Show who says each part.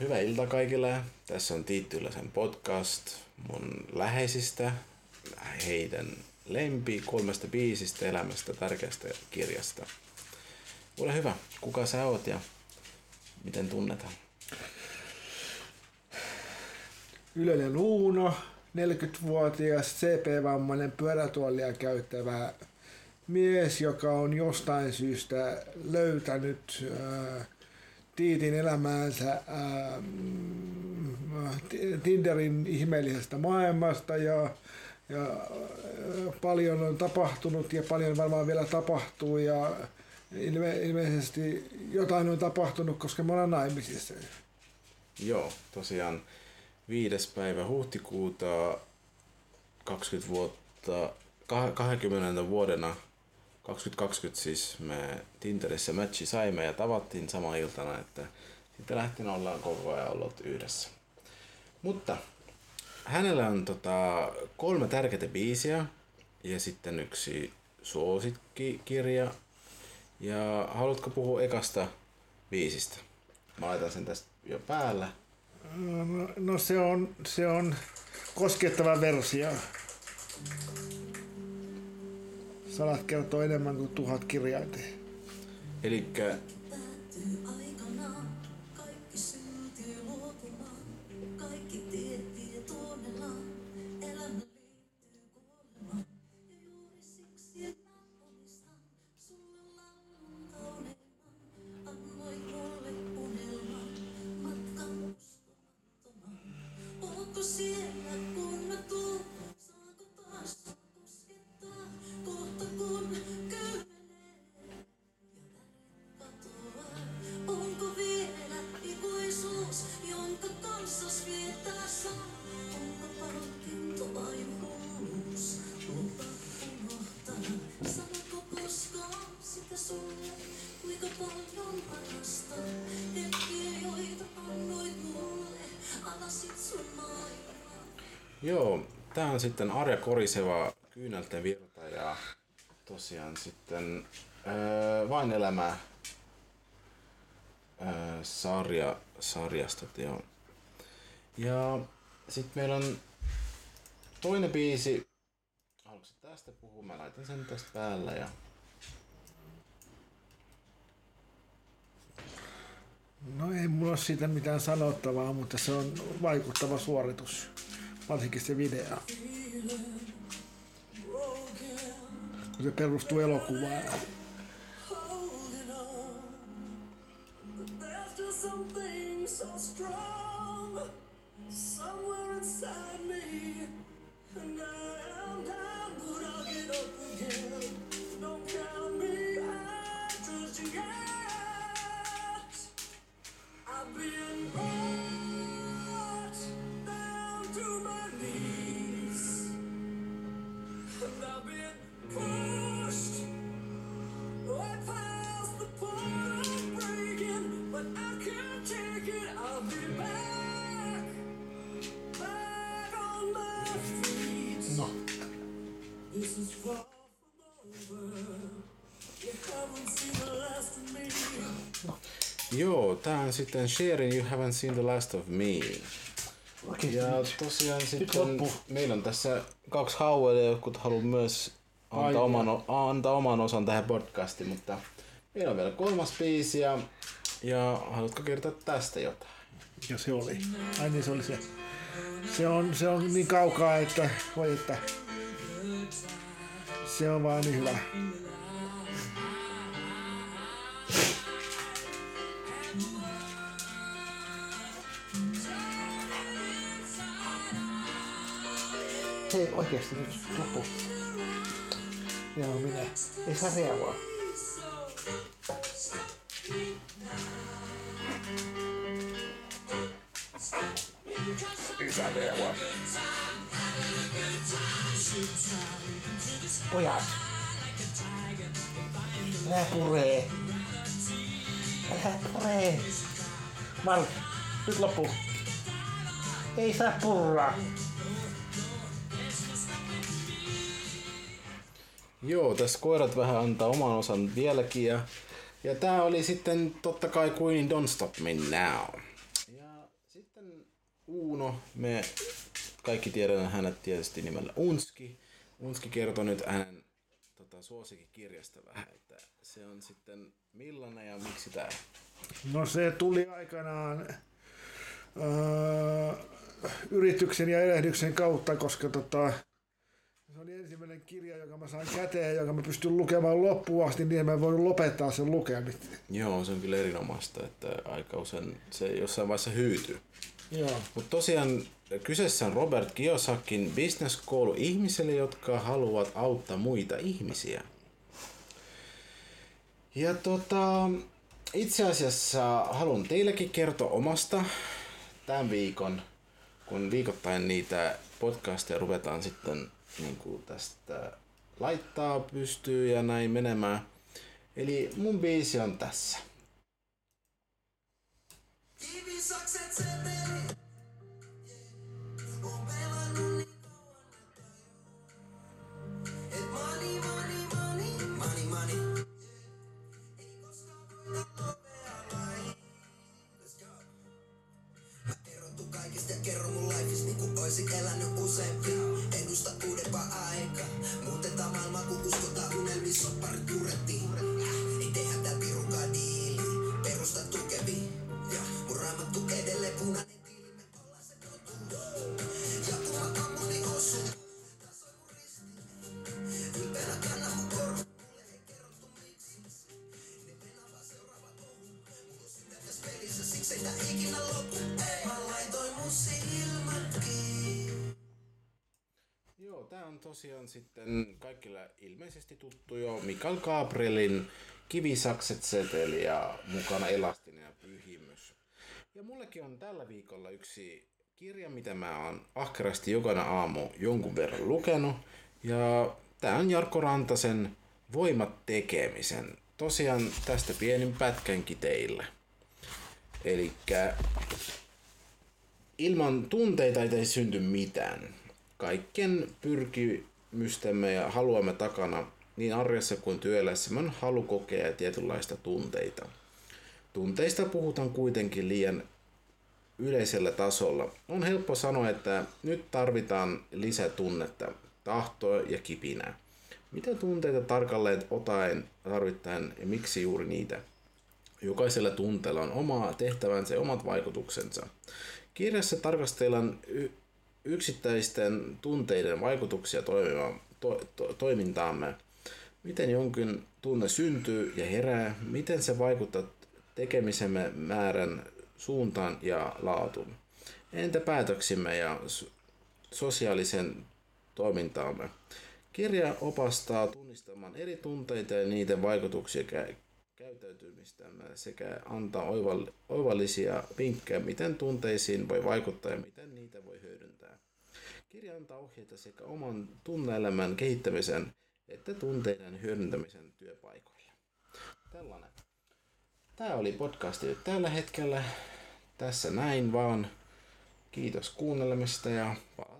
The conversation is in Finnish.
Speaker 1: Hyvää iltaa kaikille. Tässä on Tiitti Ylösen podcast mun läheisistä, heidän lempi kolmesta biisistä elämästä tärkeästä kirjasta. Ole hyvä, kuka sä oot ja miten tunnetaan?
Speaker 2: Ylönen Luuno, 40-vuotias CP-vammainen pyörätuolia käyttävä mies, joka on jostain syystä löytänyt äh, Tiitin elämäänsä äh, Tinderin ihmeellisestä maailmasta ja, ja paljon on tapahtunut ja paljon varmaan vielä tapahtuu ja ilme, ilmeisesti jotain on tapahtunut, koska me ollaan naimisissa.
Speaker 1: Joo, tosiaan viides päivä huhtikuuta 20 vuotta, 20 vuodena 2020 siis me Tinderissä matchi saimme ja tavattiin sama iltana, että sitten lähtien ollaan koko ajan ollut yhdessä. Mutta hänellä on tota, kolme tärkeää biisiä ja sitten yksi suosikkikirja. Ja haluatko puhua ekasta biisistä? Mä laitan sen tästä jo päällä.
Speaker 2: No, no se, on, se on koskettava versio. Sanat kertoo enemmän kuin tuhat kirjainta.
Speaker 1: Elikkä Joo, tää on sitten Arja Koriseva Kyynelten virta ja tosiaan sitten öö, Vain elämää öö, sarja, sarjasta. Joo. Ja sitten meillä on toinen biisi. Haluatko tästä puhua? Mä laitan sen tästä päällä ja
Speaker 2: No ei mulla ole siitä mitään sanottavaa, mutta se on vaikuttava suoritus. Varsinkin se video. Kun se perustuu elokuvaan.
Speaker 1: Joo, tää on sitten Sharing You Haven't Seen the Last of Me.
Speaker 2: Okei,
Speaker 1: Ja
Speaker 2: nyt.
Speaker 1: tosiaan sitten meillä on tässä kaksi hauella, jotkut haluaa myös antaa oman, antaa oman osan tähän podcastiin, mutta meillä on vielä kolmas biisi ja, ja haluatko kertoa tästä jotain?
Speaker 2: Ja se oli. Ai niin se oli se. Se on, se on niin kaukaa, että voi että. Se on vaan niin hyvä. Hei oikeesti nyt loppu. Joo minä. Ei saa reagoa. Ei saa reagoa. Pojat. Älä puree. Älä puree. Mark, nyt loppu. Ei saa purraa.
Speaker 1: Joo, tässä koirat vähän antaa oman osan vieläkin ja, ja tää oli sitten totta kai kuin Don't Stop Me Now. Ja Uuno, me kaikki tiedämme hänet tietysti nimellä Unski. Unski kertoi nyt hänen tota, suosikkikirjasta vähän, että se on sitten millainen ja miksi tämä?
Speaker 2: No se tuli aikanaan öö, yrityksen ja erehdyksen kautta, koska tota, se oli ensimmäinen kirja, joka mä sain käteen, joka mä pystyn lukemaan loppuun asti, niin mä voin lopettaa sen lukemista.
Speaker 1: Joo, se on kyllä erinomaista, että aika usein se jossain vaiheessa hyytyy.
Speaker 2: Joo.
Speaker 1: Mutta tosiaan kyseessä on Robert Kiyosakin business-koulu ihmisille, jotka haluavat auttaa muita ihmisiä. Ja tota, itse asiassa haluan teillekin kertoa omasta tämän viikon, kun viikoittain niitä podcasteja ruvetaan sitten niin kuin tästä laittaa pystyy ja näin menemään. Eli mun biisi on tässä.
Speaker 3: Kivisakset. Tää on
Speaker 1: tosiaan sitten kaikille ilmeisesti tuttu jo Mikael Gabrielin Kivisakset seteli ja mukana Elastinen ja Pyhimys. Ja mullekin on tällä viikolla yksi kirja, mitä mä oon ahkerasti jokana aamu jonkun verran lukenut. Ja tää on Jarkko Rantasen Voimat tekemisen. Tosiaan tästä pienin pätkänkin teille. Elikkä ilman tunteita ei synty mitään. Kaikkien pyrkimystemme ja haluamme takana niin arjessa kuin työelämässä on halu kokea tietynlaista tunteita. Tunteista puhutaan kuitenkin liian yleisellä tasolla. On helppo sanoa, että nyt tarvitaan lisätunnetta, tahtoa ja kipinää. Mitä tunteita tarkalleen otaen tarvitaan ja miksi juuri niitä? Jokaisella tunteella on oma tehtävänsä ja omat vaikutuksensa. Kirjassa tarkastellaan yksittäisten tunteiden vaikutuksia to- to- toimintaamme. Miten jonkin tunne syntyy ja herää, miten se vaikuttaa tekemisemme määrän suuntaan ja laatuun. Entä päätöksimme ja sosiaalisen toimintaamme? Kirja opastaa tunnistamaan eri tunteita ja niiden vaikutuksia kä- käyttäytymistämme sekä antaa oival- oivallisia vinkkejä, miten tunteisiin voi vaikuttaa ja miten niitä voi hyödyntää. Kirja antaa ohjeita sekä oman tunneelämän kehittämisen että tunteiden hyödyntämisen työpaikoilla. Tällainen. Tämä oli podcasti nyt tällä hetkellä. Tässä näin vaan. Kiitos kuunnelemista ja palataan